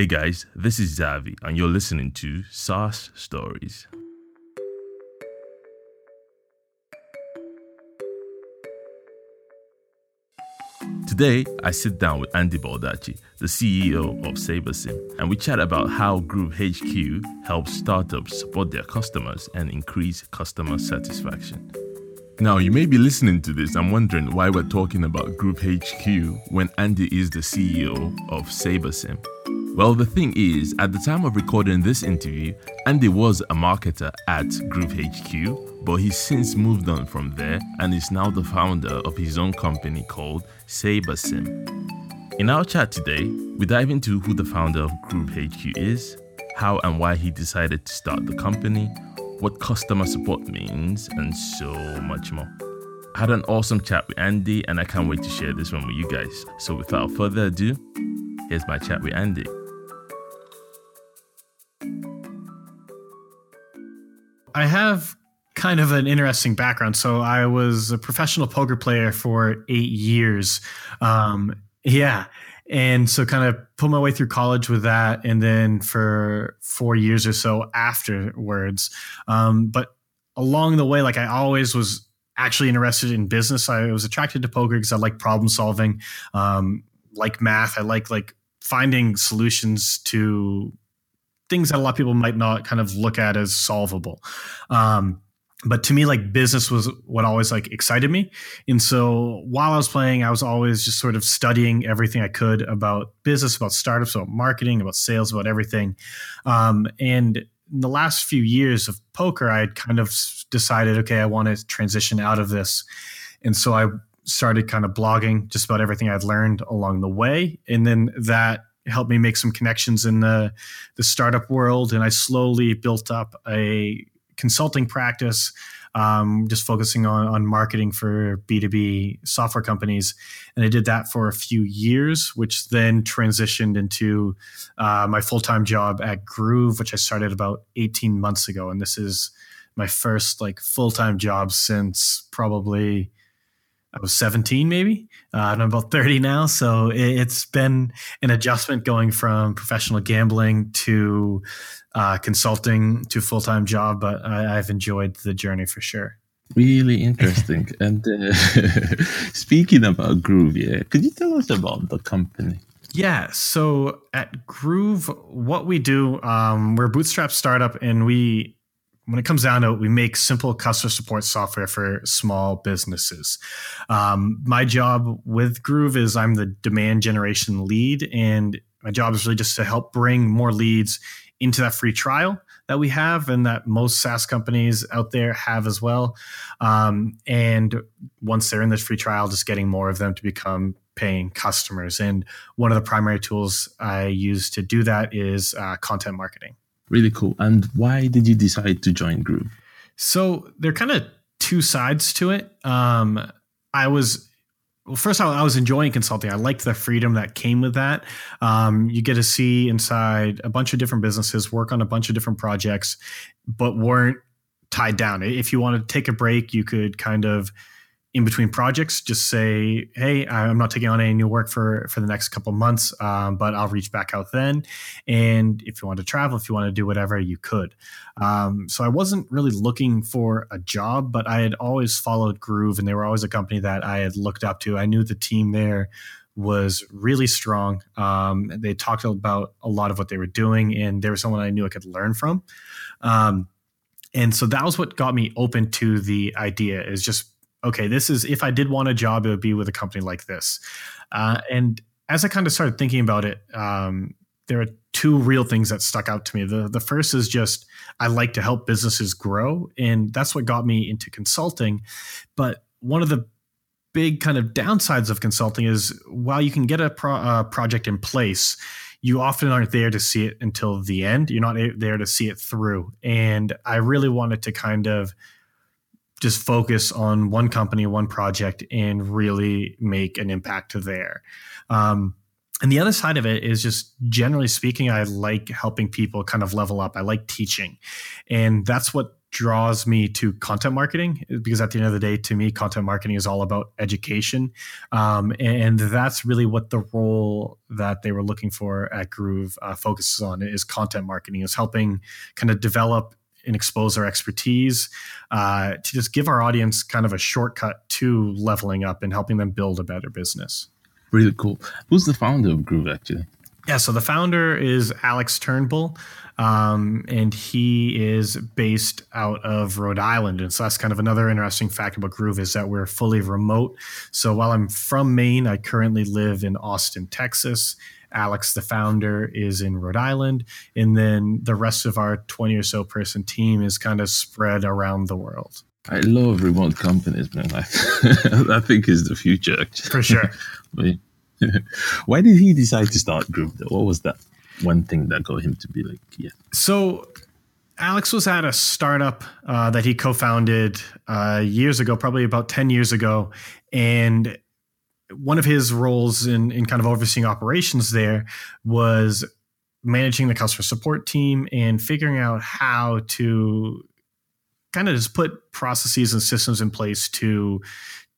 Hey guys, this is Zavi, and you're listening to SaaS Stories. Today, I sit down with Andy Baldacci, the CEO of SaberSim, and we chat about how Groove HQ helps startups support their customers and increase customer satisfaction. Now, you may be listening to this and wondering why we're talking about Groove HQ when Andy is the CEO of SaberSim. Well, the thing is, at the time of recording this interview, Andy was a marketer at Groove HQ, but he's since moved on from there and is now the founder of his own company called SaberSim. In our chat today, we dive into who the founder of Groove HQ is, how and why he decided to start the company, what customer support means, and so much more. I had an awesome chat with Andy, and I can't wait to share this one with you guys. So, without further ado, here's my chat with Andy. I have kind of an interesting background. So I was a professional poker player for eight years. Um, yeah. And so kind of put my way through college with that. And then for four years or so afterwards. Um, but along the way, like I always was actually interested in business. I was attracted to poker because I like problem solving, um, like math. I like like finding solutions to things that a lot of people might not kind of look at as solvable. Um, but to me, like business was what always like excited me. And so while I was playing, I was always just sort of studying everything I could about business, about startups, about marketing, about sales, about everything. Um, and in the last few years of poker, I had kind of decided, okay, I want to transition out of this. And so I started kind of blogging just about everything I'd learned along the way. And then that helped me make some connections in the the startup world, and I slowly built up a consulting practice, um, just focusing on on marketing for B two B software companies, and I did that for a few years, which then transitioned into uh, my full time job at Groove, which I started about eighteen months ago, and this is my first like full time job since probably I was 17 maybe, uh, and I'm about 30 now. So it, has been an adjustment going from professional gambling to uh, consulting to full time job, but I, have enjoyed the journey for sure. Really interesting. and uh, speaking about Groove, yeah, could you tell us about the company? Yeah. So at Groove, what we do, um, we're a bootstrap startup, and we when it comes down to it, we make simple customer support software for small businesses. Um, my job with Groove is I'm the demand generation lead, and my job is really just to help bring more leads into that free trial that we have and that most SaaS companies out there have as well. Um, and once they're in this free trial, just getting more of them to become paying customers. And one of the primary tools I use to do that is uh, content marketing. Really cool. And why did you decide to join Groove? So there are kind of two sides to it. Um, I was well, first all, I was enjoying consulting. I liked the freedom that came with that. Um, you get to see inside a bunch of different businesses, work on a bunch of different projects, but weren't tied down. If you wanted to take a break, you could kind of in between projects, just say, "Hey, I'm not taking on any new work for for the next couple months, um, but I'll reach back out then." And if you want to travel, if you want to do whatever, you could. Um, so I wasn't really looking for a job, but I had always followed Groove, and they were always a company that I had looked up to. I knew the team there was really strong. Um, they talked about a lot of what they were doing, and they were someone I knew I could learn from. Um, and so that was what got me open to the idea is just okay, this is if I did want a job, it would be with a company like this. Uh, and as I kind of started thinking about it, um, there are two real things that stuck out to me. The the first is just I like to help businesses grow, and that's what got me into consulting. But one of the big kind of downsides of consulting is while you can get a pro, project in place, you often aren't there to see it until the end. You're not there to see it through. And I really wanted to kind of just focus on one company, one project, and really make an impact there. Um, and the other side of it is just generally speaking, I like helping people kind of level up. I like teaching. And that's what draws me to content marketing because at the end of the day, to me, content marketing is all about education. Um, and that's really what the role that they were looking for at Groove uh, focuses on is content marketing, is helping kind of develop and expose our expertise uh, to just give our audience kind of a shortcut to leveling up and helping them build a better business. Really cool. Who's the founder of Groove actually? Yeah, so the founder is Alex Turnbull, um, and he is based out of Rhode Island. And so that's kind of another interesting fact about Groove is that we're fully remote. So while I'm from Maine, I currently live in Austin, Texas. Alex, the founder, is in Rhode Island. And then the rest of our 20 or so person team is kind of spread around the world. I love remote companies, man. I, I think is the future, actually. For sure. Why did he decide to start Groove though? What was that one thing that got him to be like, yeah? So Alex was at a startup uh, that he co-founded uh, years ago, probably about ten years ago, and one of his roles in in kind of overseeing operations there was managing the customer support team and figuring out how to kind of just put processes and systems in place to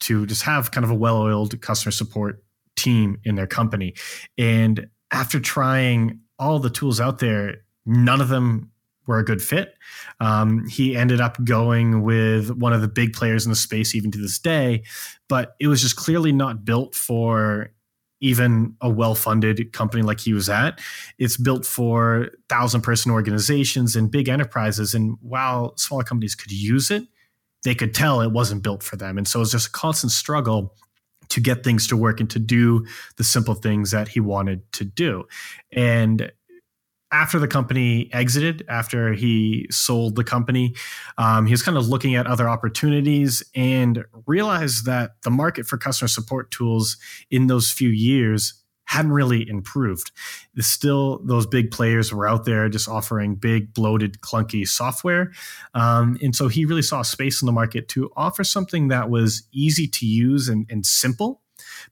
to just have kind of a well-oiled customer support team in their company. And after trying all the tools out there, none of them were a good fit. Um, he ended up going with one of the big players in the space, even to this day, but it was just clearly not built for even a well-funded company like he was at. It's built for thousand-person organizations and big enterprises. And while smaller companies could use it, they could tell it wasn't built for them. And so it's just a constant struggle to get things to work and to do the simple things that he wanted to do. And after the company exited, after he sold the company, um, he was kind of looking at other opportunities and realized that the market for customer support tools in those few years hadn't really improved. Still, those big players were out there just offering big, bloated, clunky software. Um, and so he really saw space in the market to offer something that was easy to use and, and simple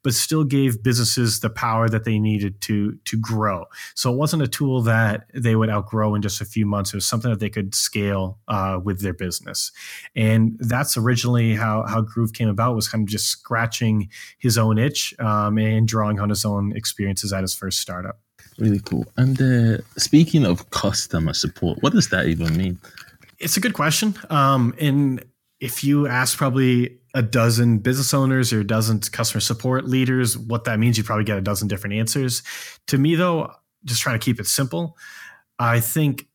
but still gave businesses the power that they needed to to grow. So it wasn't a tool that they would outgrow in just a few months. It was something that they could scale uh, with their business, and that's originally how how Groove came about. Was kind of just scratching his own itch um, and drawing on his own experiences at his first startup. Really cool. And uh, speaking of customer support, what does that even mean? It's a good question. Um, and if you ask probably a dozen business owners or a dozen customer support leaders what that means, you probably get a dozen different answers. To me, though, just trying to keep it simple, I think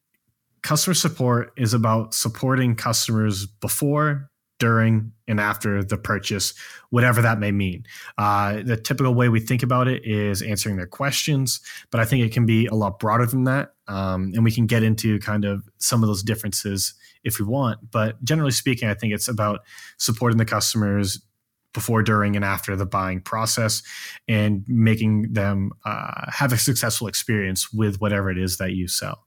customer support is about supporting customers before, during, and after the purchase, whatever that may mean. Uh, the typical way we think about it is answering their questions, but I think it can be a lot broader than that. Um, and we can get into kind of some of those differences if we want. But generally speaking, I think it's about supporting the customers before, during, and after the buying process and making them uh, have a successful experience with whatever it is that you sell.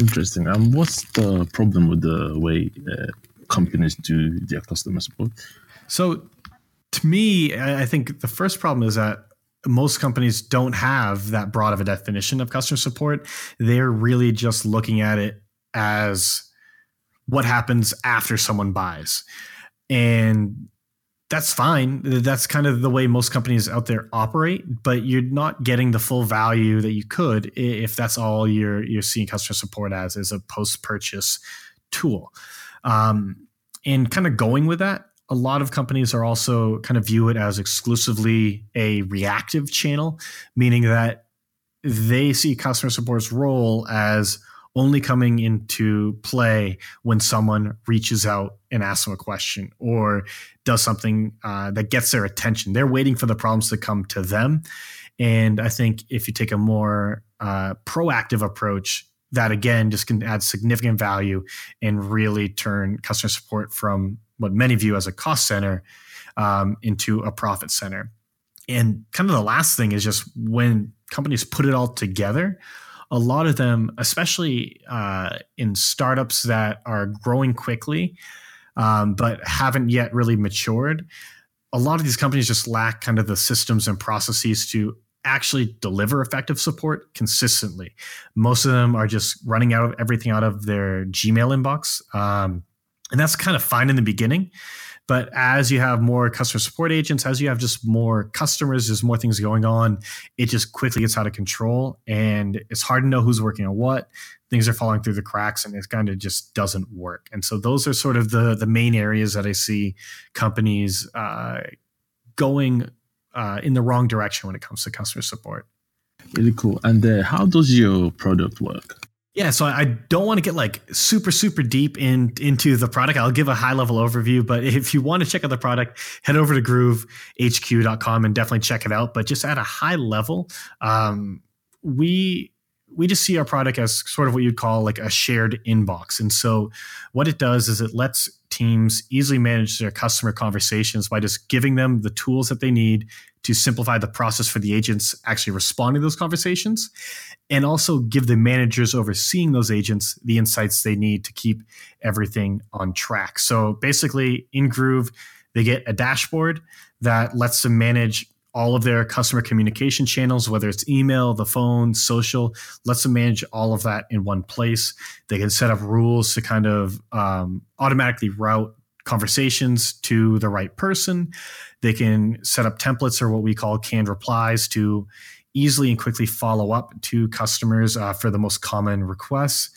Interesting. And um, what's the problem with the way uh, companies do their customer support? So, to me, I think the first problem is that most companies don't have that broad of a definition of customer support. They're really just looking at it as what happens after someone buys. And that's fine. That's kind of the way most companies out there operate, but you're not getting the full value that you could if that's all you're you're seeing customer support as is a post-purchase tool. Um, and kind of going with that, a lot of companies are also kind of view it as exclusively a reactive channel, meaning that they see customer support's role as only coming into play when someone reaches out and asks them a question or does something uh, that gets their attention. They're waiting for the problems to come to them. And I think if you take a more uh, proactive approach, that again just can add significant value and really turn customer support from what many view as a cost center um, into a profit center. And kind of the last thing is just when companies put it all together, a lot of them, especially uh, in startups that are growing quickly, um, but haven't yet really matured, a lot of these companies just lack kind of the systems and processes to actually deliver effective support consistently. Most of them are just running out of everything out of their Gmail inbox. Um, And that's kind of fine in the beginning. But as you have more customer support agents, as you have just more customers, there's more things going on, it just quickly gets out of control. And it's hard to know who's working on what. Things are falling through the cracks and it kind of just doesn't work. And so those are sort of the, the main areas that I see companies uh, going uh, in the wrong direction when it comes to customer support. Really cool. And uh, how does your product work? Yeah, so I don't want to get like super super deep in into the product. I'll give a high level overview, but if you want to check out the product, head over to groovehq.com and definitely check it out. But just at a high level, um, we we just see our product as sort of what you'd call like a shared inbox. And so what it does is it lets teams easily manage their customer conversations by just giving them the tools that they need to simplify the process for the agents actually responding to those conversations and also give the managers overseeing those agents the insights they need to keep everything on track. So basically, in Groove, they get a dashboard that lets them manage all of their customer communication channels, whether it's email, the phone, social, lets them manage all of that in one place. They can set up rules to kind of um, automatically route conversations to the right person. They can set up templates or what we call canned replies to easily and quickly follow up to customers uh, for the most common requests.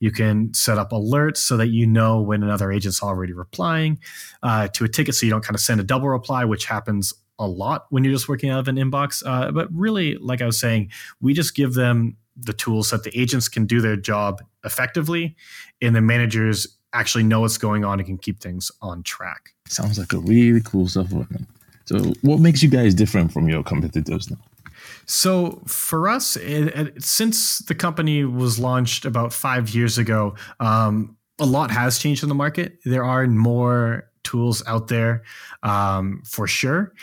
You can set up alerts so that you know when another agent's already replying uh, to a ticket so you don't kind of send a double reply, which happens a lot when you're just working out of an inbox. Uh, but really, like I was saying, we just give them the tools so that the agents can do their job effectively and the managers actually know what's going on and can keep things on track. Sounds like a really cool software. So, what makes you guys different from your competitors now? So for us, it, it, since the company was launched about five years ago, um, a lot has changed in the market. There are more tools out there um, for sure,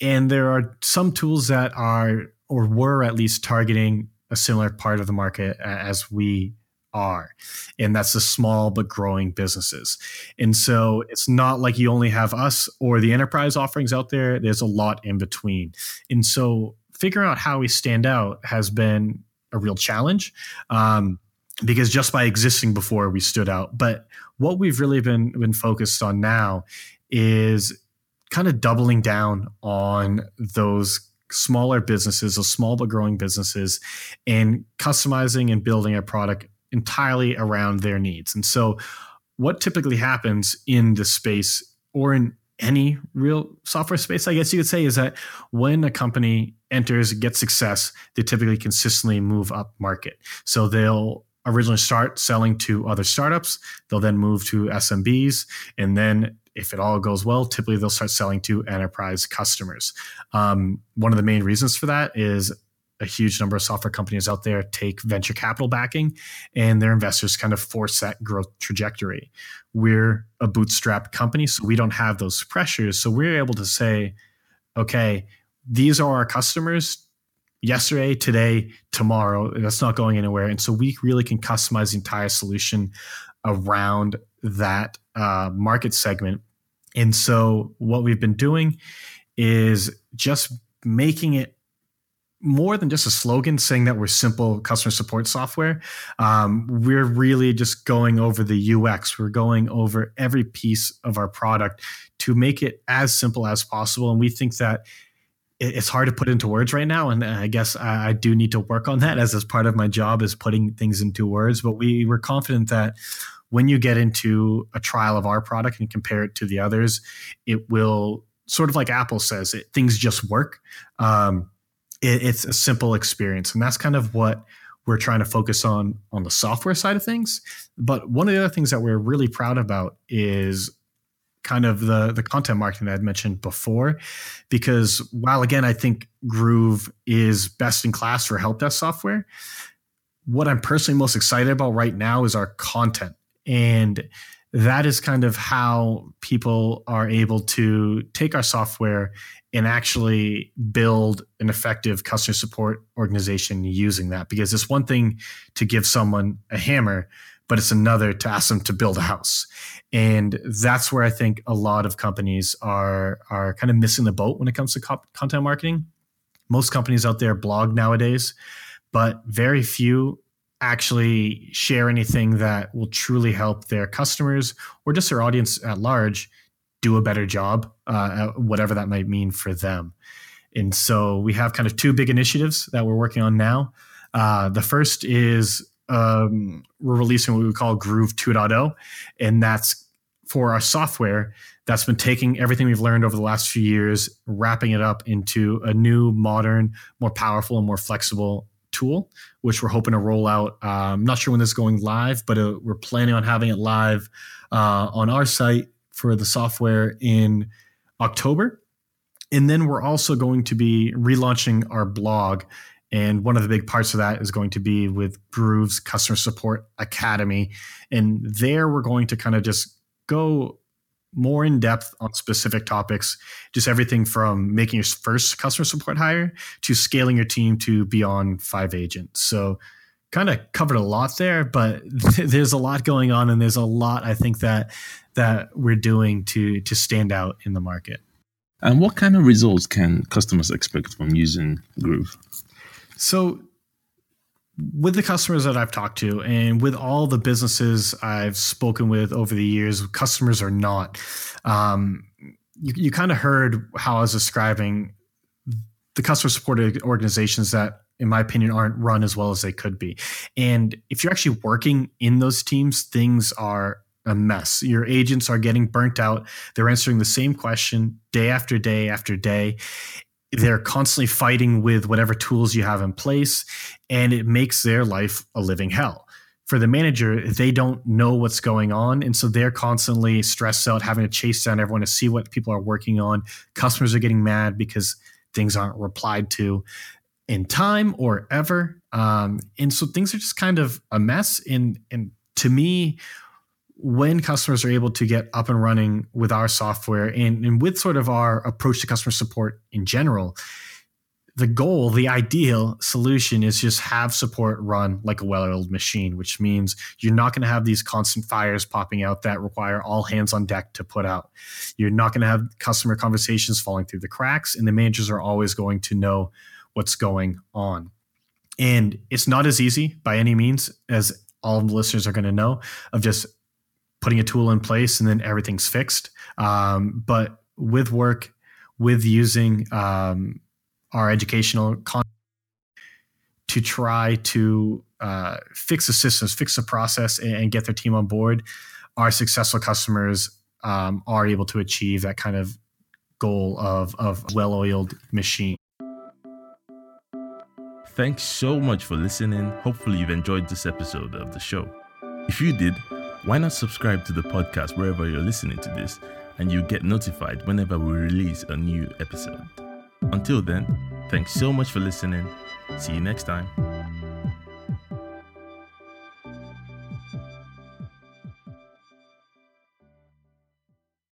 and there are some tools that are or were at least targeting a similar part of the market as we are. And that's the small but growing businesses. And so it's not like you only have us or the enterprise offerings out there, there's a lot in between. And so figuring out how we stand out has been a real challenge. Um, because just by existing before we stood out. But what we've really been been focused on now is kind of doubling down on those smaller businesses, those small but growing businesses, and customizing and building a product entirely around their needs. And so, what typically happens in the space or in any real software space, I guess you could say, is that when a company enters, gets success, they typically consistently move up market. So they'll originally start selling to other startups, they'll then move to SMBs, and then if it all goes well, typically they'll start selling to enterprise customers. Um, one of the main reasons for that is a huge number of software companies out there take venture capital backing and their investors kind of force that growth trajectory. We're a bootstrap company, so we don't have those pressures. So we're able to say, okay, these are our customers yesterday, today, tomorrow. That's not going anywhere. And so we really can customize the entire solution around that uh, market segment. And so what we've been doing is just making it more than just a slogan saying that we're simple customer support software. Um, we're really just going over the UX. We're going over every piece of our product to make it as simple as possible. And we think that it's hard to put into words right now. And I guess I, do need to work on that as, as part of my job is putting things into words. But we were confident that when you get into a trial of our product and compare it to the others, it will sort of like Apple says, it, things just work. Um, it, it's a simple experience, and that's kind of what we're trying to focus on on the software side of things. But one of the other things that we're really proud about is kind of the the content marketing that I'd mentioned before, because while again I think Groove is best in class for help desk software, what I'm personally most excited about right now is our content and that is kind of how people are able to take our software and actually build an effective customer support organization using that. Because it's one thing to give someone a hammer, but it's another to ask them to build a house. And that's where I think a lot of companies are are kind of missing the boat when it comes to content marketing. Most companies out there blog nowadays, but very few actually share anything that will truly help their customers or just their audience at large do a better job, uh, whatever that might mean for them. And so we have kind of two big initiatives that we're working on now. Uh, the first is um, we're releasing what we call Groove 2.0, and that's for our software that's been taking everything we've learned over the last few years, wrapping it up into a new, modern, more powerful, and more flexible tool, which we're hoping to roll out. I'm um, not sure when this is going live, but uh, we're planning on having it live uh, on our site for the software in October. And then we're also going to be relaunching our blog. And one of the big parts of that is going to be with Groove's Customer Support Academy. And there we're going to kind of just go more in depth on specific topics, just everything from making your first customer support hire to scaling your team to beyond five agents. So, kind of covered a lot there, but there's a lot going on, and there's a lot I think that that we're doing to to stand out in the market. And what kind of results can customers expect from using Groove? So with the customers that I've talked to and with all the businesses I've spoken with over the years, customers are not. Um, you, you kind of heard how I was describing the customer supported organizations that, in my opinion, aren't run as well as they could be. And if you're actually working in those teams, things are a mess. Your agents are getting burnt out. They're answering the same question day after day after day. They're constantly fighting with whatever tools you have in place, and it makes their life a living hell. For the manager, they don't know what's going on. And so they're constantly stressed out, having to chase down everyone to see what people are working on. Customers are getting mad because things aren't replied to in time or ever. Um, and so things are just kind of a mess. And, and to me, when customers are able to get up and running with our software and, and with sort of our approach to customer support in general, the goal, the ideal solution is just have support run like a well-oiled machine, which means you're not going to have these constant fires popping out that require all hands on deck to put out. You're not going to have customer conversations falling through the cracks, and the managers are always going to know what's going on. And it's not as easy by any means as all the listeners are going to know of just putting a tool in place and then everything's fixed. Um, but with work, with using um, our educational content to try to uh, fix the systems, fix the process, and, and, get their team on board, our successful customers um, are able to achieve that kind of goal of, of well-oiled machine. Thanks so much for listening. Hopefully, you've enjoyed this episode of the show. If you did, why not subscribe to the podcast wherever you're listening to this and you'll get notified whenever we release a new episode? Until then, thanks so much for listening. See you next time.